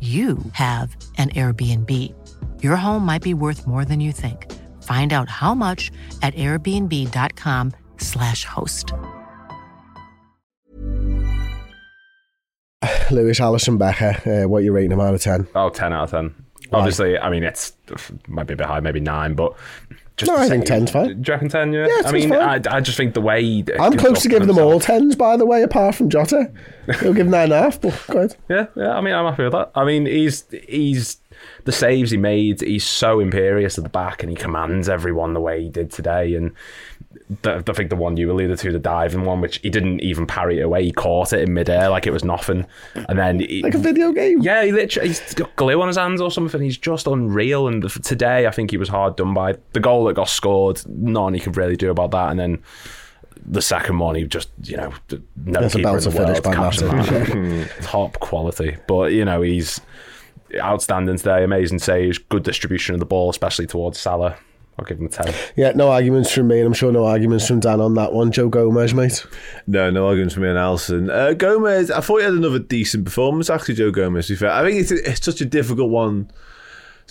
you have an Airbnb. Your home might be worth more than you think. Find out how much at airbnb.com/slash host. Lewis Alisson Becker, uh, what you rating him out of 10? Oh, 10 out of 10. Obviously, I mean, it's might be a bit high, maybe 9, but just No, I think 10's fine. Do you reckon 10, yeah? Yeah, I mean, fine. I, I just think the way... I'm close to giving them all 10s, by the way, apart from Jota. He'll give 9.5, but good. Yeah, yeah. I mean, I'm happy with that. I mean, he's he's the saves he made. He's so imperious at the back, and he commands everyone the way he did today. And the, I think the one you alluded to, the diving one, which he didn't even parry it away. He caught it in midair like it was nothing, and then he, Like a video game. yeah, he literally he's got glue on his hands or something. He's just unreal. And today, I think he was hard done by the goal that got scored. None he could really do about that. And then the second one, he just you know no That's keeper in the finish world that. top quality. But you know he's outstanding today. Amazing saves, good distribution of the ball, especially towards Salah. I'll give him a ten. Yeah, no arguments from me, and I'm sure no arguments from Dan on that one. Joe Gomez, mate. No, no arguments from me and Alisson. Uh, Gomez, I thought he had another decent performance, actually, Joe Gomez, to be fair. I think it's, it's such a difficult one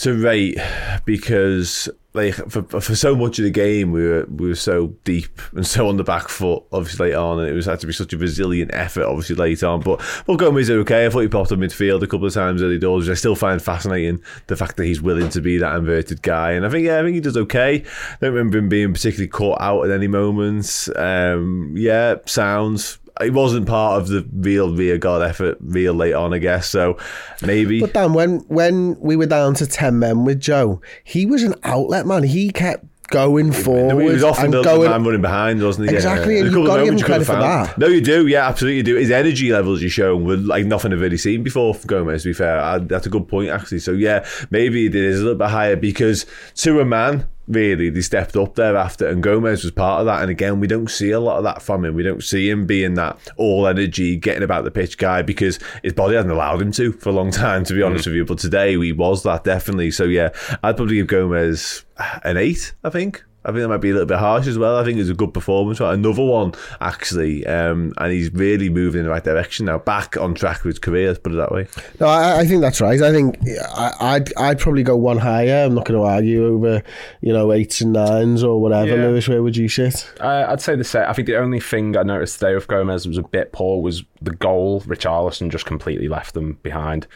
to rate because like for, for so much of the game we were we were so deep and so on the back foot obviously late on and it was had to be such a resilient effort obviously late on. But is okay. I thought he popped up midfield a couple of times early doors which I still find fascinating the fact that he's willing to be that inverted guy. And I think yeah I think he does okay. I don't remember him being particularly caught out at any moments. Um yeah sounds it wasn't part of the real rear guard effort real late on I guess so maybe But Dan, when when we were down to 10 men with Joe, he was an outlet man. He kept going forward he was often and the, going. man running behind, wasn't he? Exactly, Yeah. and There's a you've give him you credit for that. No, you do. Yeah, absolutely, you do. His energy levels you shown were like nothing I've really seen before. For Gomez, to be fair, I, that's a good point actually. So yeah, maybe it is a little bit higher because to a man. Really, they stepped up there after, and Gomez was part of that. And again, we don't see a lot of that from him. We don't see him being that all energy, getting about the pitch guy because his body hasn't allowed him to for a long time, to be honest mm. with you. But today, he was that definitely. So yeah, I'd probably give Gomez an eight. I think. I think that might be a little bit harsh as well. I think it's a good performance. Another one, actually, um, and he's really moving in the right direction now. Back on track with his career, let's put it that way. No, I, I think that's right. I think I, I'd I'd probably go one higher. I'm not going to argue over you know eights and nines or whatever. Yeah. Lewis, where would you sit? Uh, I'd say the same. I think the only thing I noticed today with Gomez was a bit poor was the goal. Richarlison just completely left them behind.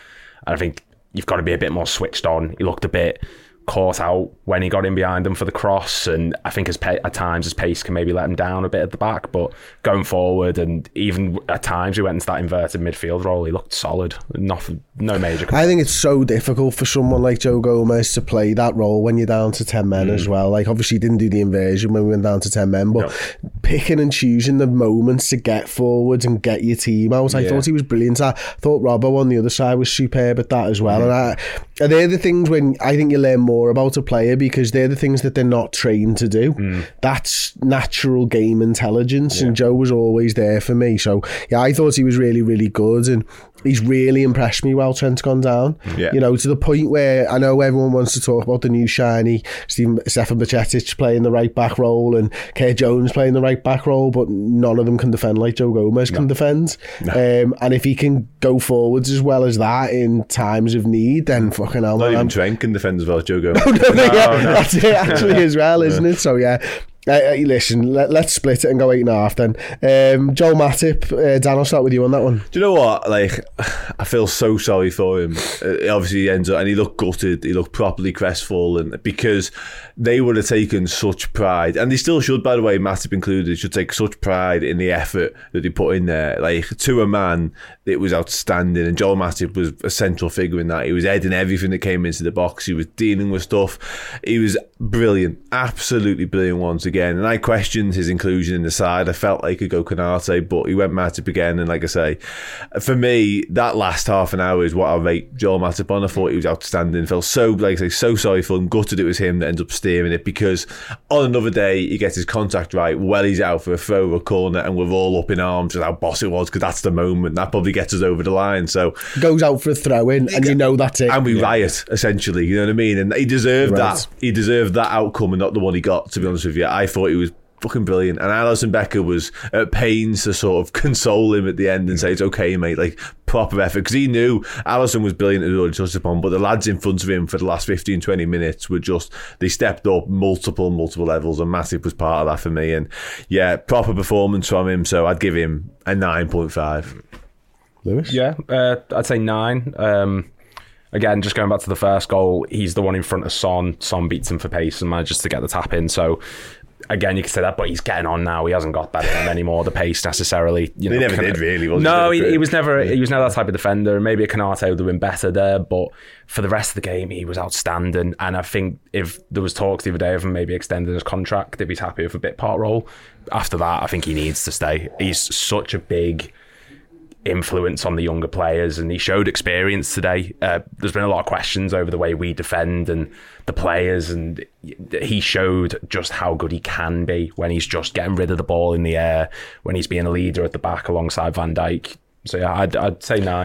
And I think you've got to be a bit more switched on. He looked a bit caught out when he got in behind them for the cross, and I think his at times his pace can maybe let him down a bit at the back. But going forward, and even at times he went into that inverted midfield role, he looked solid. Nothing, no major. I think it's so difficult for someone like Joe Gomez to play that role when you're down to 10 men as mm. well. Like, obviously, he didn't do the inversion when we went down to 10 men, but picking and choosing the moments to get forwards and get your team out, I Yeah. thought he was brilliant. I thought Robbo on the other side was superb at that as well. Mm. And I, they're the things when I think you learn more about a player because they're the things that they're not trained to do. Hmm. That's natural game intelligence, and Joe was always there for me. So, yeah, I thought he was really, really good. And he's really impressed me while Trent's gone down. Yeah. You know, to the point where I know everyone wants to talk about the new shiny Stephen, Stefan Bacetic playing the right back role and Kerr Jones playing the right back role, but none of them can defend like Joe Gomez no. can defend. No. Um, and if he can go forwards as well as that in times of need, then fucking hell. Not man, even I'm... Trent can defend as well as Joe Gomez. no, no, no, yeah, no. that's it actually as well, isn't it? So yeah, Uh, uh, listen, let, let's split it and go eight and a half then. Um, Joel Matip, uh, Dan, I'll start with you on that one. Do you know what? Like, I feel so sorry for him. Uh, obviously, he ends up, and he looked gutted. He looked properly crestfallen because they would have taken such pride, and they still should, by the way, Matip included, should take such pride in the effort that he put in there. Like, to a man, it was outstanding, and Joel Matip was a central figure in that. He was heading everything that came into the box. He was dealing with stuff. He was brilliant, absolutely brilliant once again. And I questioned his inclusion in the side. I felt like he could go Konate, but he went Matip again. And like I say, for me, that last half an hour is what I rate Joel Matip on. I thought he was outstanding. Felt so, like I say, so sorry for him. Gutted it was him that ended up steering it because on another day he gets his contact right. Well, he's out for a throw or a corner, and we're all up in arms with how boss it was because that's the moment that probably gets us over the line. So Goes out for a throw in, and you know that's it. and we riot essentially. You know what I mean? And he deserved Right. that. He deserved that outcome, and not the one he got. To be honest with you, I thought he was fucking brilliant. And Alisson Becker was at pains to sort of console him at the end and say it's okay, mate. Like proper effort because he knew Alisson was brilliant as already touched upon, but the lads in front of him for the last 15, 20 minutes were just they stepped up multiple, multiple levels, and Matip was part of that for me. And yeah, proper performance from him. So I'd give him a nine point five. Lewis? Yeah, uh, I'd say nine. Um, again, just going back to the first goal, he's the one in front of Son. Son beats him for pace and manages to get the tap in. So. Again, you could say that, but he's getting on now. He hasn't got better than anymore. The pace necessarily. You know, He never did really, was no, he, he? he was never. He was never that type of defender. Maybe a Konate would have been better there, but for the rest of the game, he was outstanding. And I think if there was talks the other day of him maybe extending his contract, if he's happy with a bit part role, after that, I think he needs to stay. He's such a big influence on the younger players, and he showed experience today. Uh, there's been a lot of questions over the way we defend and the players, and he showed just how good he can be when he's just getting rid of the ball in the air, when he's being a leader at the back alongside Van Dijk. So yeah, I'd, I'd say nine.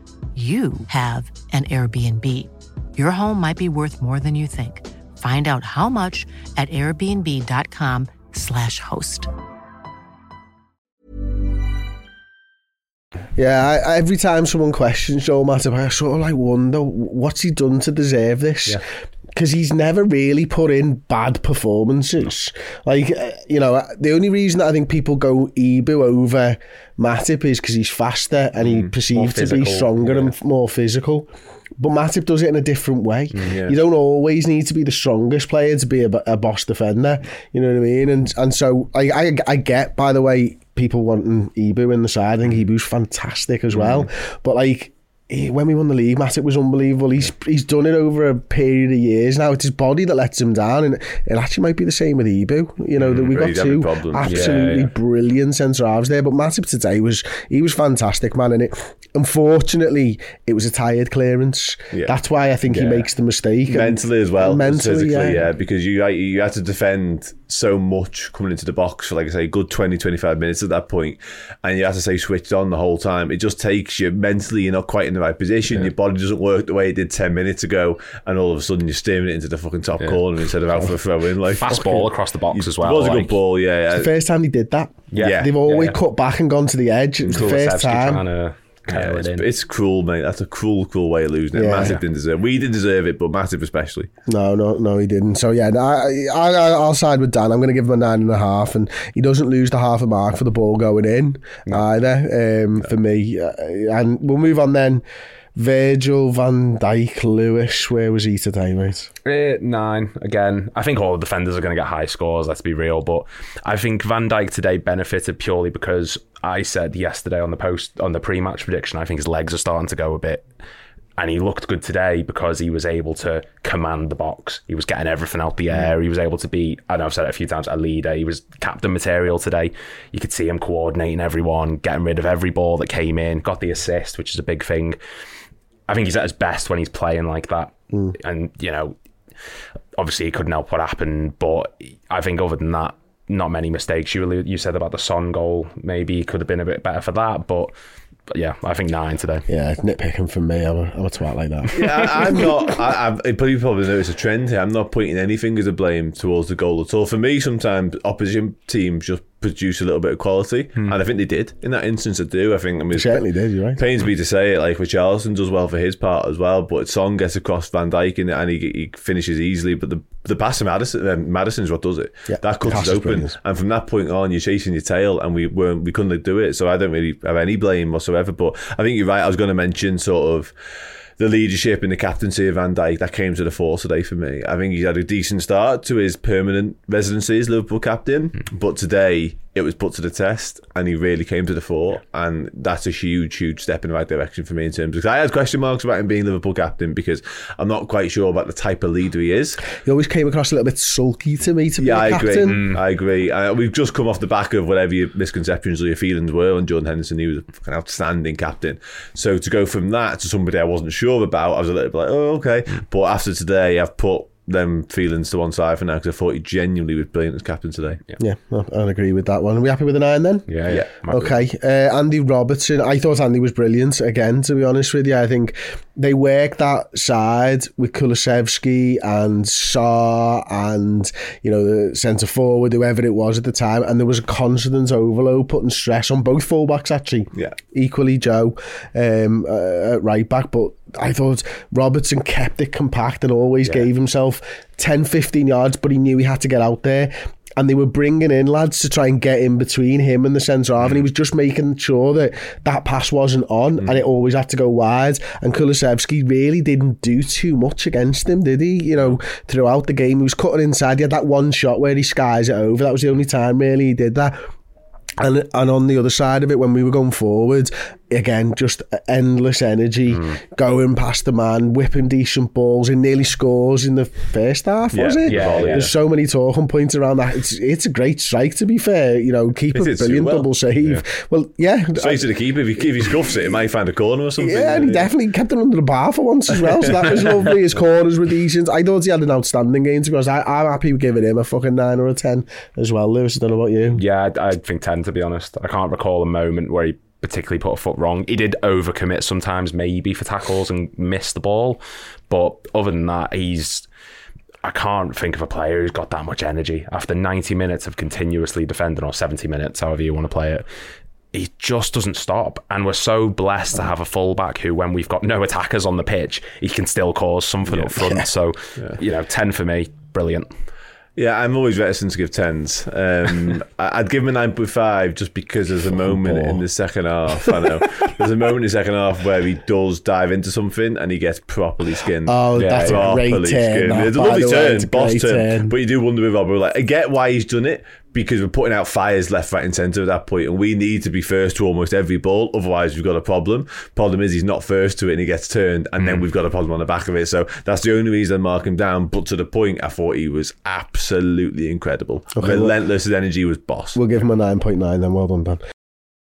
you have an Airbnb. Your home might be worth more than you think. Find out how much at airbnb.com/slash host. Yeah, I, I- every time someone questions Joel Matip, I sort of like wonder what's he done to deserve this. Because he's never really put in bad performances. Like, uh, you know, uh, the only reason that I think people go Ibou over Matip is because he's faster and he mm, perceived to be stronger and more physical. But Matip does it in a different way. Mm, you don't always need to be the strongest player to be a, a boss defender. You know what I mean? And and so I, I I get by the way people wanting Ibou in the side. I think mm. Ibou's fantastic as well. But like he, when we won the league, Matic was unbelievable. He's he's done it over a period of years now. It's his body that lets him down, and it actually might be the same with Ebu. You know mm, that we got two absolutely yeah, yeah. brilliant centre halves there, but Matip today was he was fantastic, man. And it unfortunately it was a tired clearance. Yeah. That's why I think yeah. he makes the mistake mentally and, as well, mentally, physically, yeah. yeah. Because you you had to defend so much coming into the box for, like I say, a good 20, 25 minutes at that point, and you have to say switched on the whole time. It just takes you mentally, you're not quite in the right position. Your body doesn't work the way it did 10 minutes ago, and all of a sudden you're steaming it into the fucking top corner instead of out for a throw in. Like, Fast ball across the box as well. It was a good ball, yeah. yeah. The first time he did that. Yeah. They've always yeah. cut back and gone to the edge. It was the first time. trying to Yeah, it's, in. it's cruel, mate. That's a cruel, cruel way of losing it. Yeah. Matip didn't deserve. We didn't deserve it, but Matip especially. No, no, no, he didn't. So yeah, I, I, I'll side with Dan. I'm going to give him a nine and a half, and he doesn't lose the half a mark for the ball going in either. Um, For me, Uh, and we'll move on then. Virgil van Dijk Lewis, where was he today, mate? Eh, nine again. I think all the defenders are going to get high scores. Let's be real, but I think Van Dijk today benefited purely because I said yesterday on the post on the pre-match prediction. I think his legs are starting to go a bit, and he looked good today because he was able to command the box. He was getting everything out the air. He was able to be. I know I've said it a few times. A leader. He was captain material today. You could see him coordinating everyone, getting rid of every ball that came in. Got the assist, which is a big thing. I think he's at his best when he's playing like that. Mm. And, you know, obviously he couldn't help what happened, but I think other than that, not many mistakes. You you said about the Son goal, maybe he could have been a bit better for that, but, but yeah, I think nine today. Yeah, nitpicking from me. I'm a, I'm a twat like that. Yeah, I, I'm not. I, I've, but you probably notice a trend here. I'm not pointing any fingers of blame towards the goal at all. For me, sometimes opposition teams just produce a little bit of quality, hmm. and I think they did in that instance. I do. I think. I mean, certainly did, you're right. Pains me to say it, like Richarlison does well for his part as well, but Son gets across Van Dijk and, and he, he finishes easily. But the the pass to Maddison, Maddison's what does it. Yeah, that cuts it open, and from that point on, you're chasing your tail, and we weren't we couldn't do it. So I don't really have any blame whatsoever. But I think you're right. I was going to mention sort of the leadership and the captaincy of Van Dijk that came to the fore today for me. I think he's had a decent start to his permanent residency as Liverpool captain, Hmm. but today it was put to the test and he really came to the fore. And that's a huge, huge step in the right direction for me in terms of. I had question marks about him being Liverpool captain because I'm not quite sure about the type of leader he is. He always came across a little bit sulky to me to Yeah, be I a agree. captain. I agree. Uh, we've just come off the back of whatever your misconceptions or your feelings were on John Henderson. He was a fucking outstanding captain. So to go from that to somebody I wasn't sure about, I was a little bit like, oh, okay. But after today, I've put them feelings to one side for now because I thought he genuinely was brilliant as captain today. Yeah, I- I'll agree with that one. Are we happy with a nine then? Yeah, Yeah. yeah. Okay, uh, Andy Robertson. I thought Andy was brilliant again. To be honest with you, I think they worked that side with Kulusevski and Sarr and you know the centre forward, whoever it was at the time, and there was a constant overload putting stress on both fullbacks actually. Yeah. equally Joe um, uh, at right back, but. I thought Robertson kept it compact and always gave himself 10, 15 yards, but he knew he had to get out there and they were bringing in lads to try and get in between him and the centre half, and he was just making sure that that pass wasn't on, mm. and it always had to go wide. And Kulusevski really didn't do too much against him, did he? You know, throughout the game, he was cutting inside. He had that one shot where he skies it over. That was the only time really he did that. And and on the other side of it, when we were going forward, again, just endless energy, hmm. going past the man, whipping decent balls, and nearly scores in the first half, was it? yeah, yeah. There's so many talking points around that. It's it's a great strike, to be fair. You know, keep It a brilliant well. double save. Well, yeah. Straight to the keeper. If he, if he scuffs it, he might find a corner or something. Yeah, and he definitely kept it under the bar for once as well. So that was lovely. His corners were decent. I thought he had an outstanding game. To be honest, I, I'm happy with giving him a fucking nine or a ten as well. Lewis, I don't know about you. Yeah, I, I think 10 to be honest. I can't recall a moment where he particularly put a foot wrong. He did overcommit sometimes, maybe for tackles and miss the ball. But other than that, he's. I can't think of a player who's got that much energy after 90 minutes of continuously defending, or 70 minutes, however you want to play it. He just doesn't stop. And we're so blessed to have a fullback who, when we've got no attackers on the pitch, he can still cause something up front. So, you know, 10 for me, brilliant. Yeah, I'm always reticent to give tens. Um, I'd give him a nine point five just because there's a moment in the second half. I know there's a moment in the second half where he does dive into something and he gets properly skinned. Oh, Yeah, that's a great turn. skinned. that, It's a lovely turn, boss turn. But you do wonder with Robbo, like I get why he's done it because we're putting out fires left, right, and centre at that point, and we need to be first to almost every ball. Otherwise, we've got a problem. Problem is, he's not first to it, and he gets turned, and Mm. then we've got a problem on the back of it. So that's the only reason I mark him down. But to the point, I thought he was absolutely incredible. well- Relentless. His energy was boss. We'll give him a 9.9 then. Well done, Dan.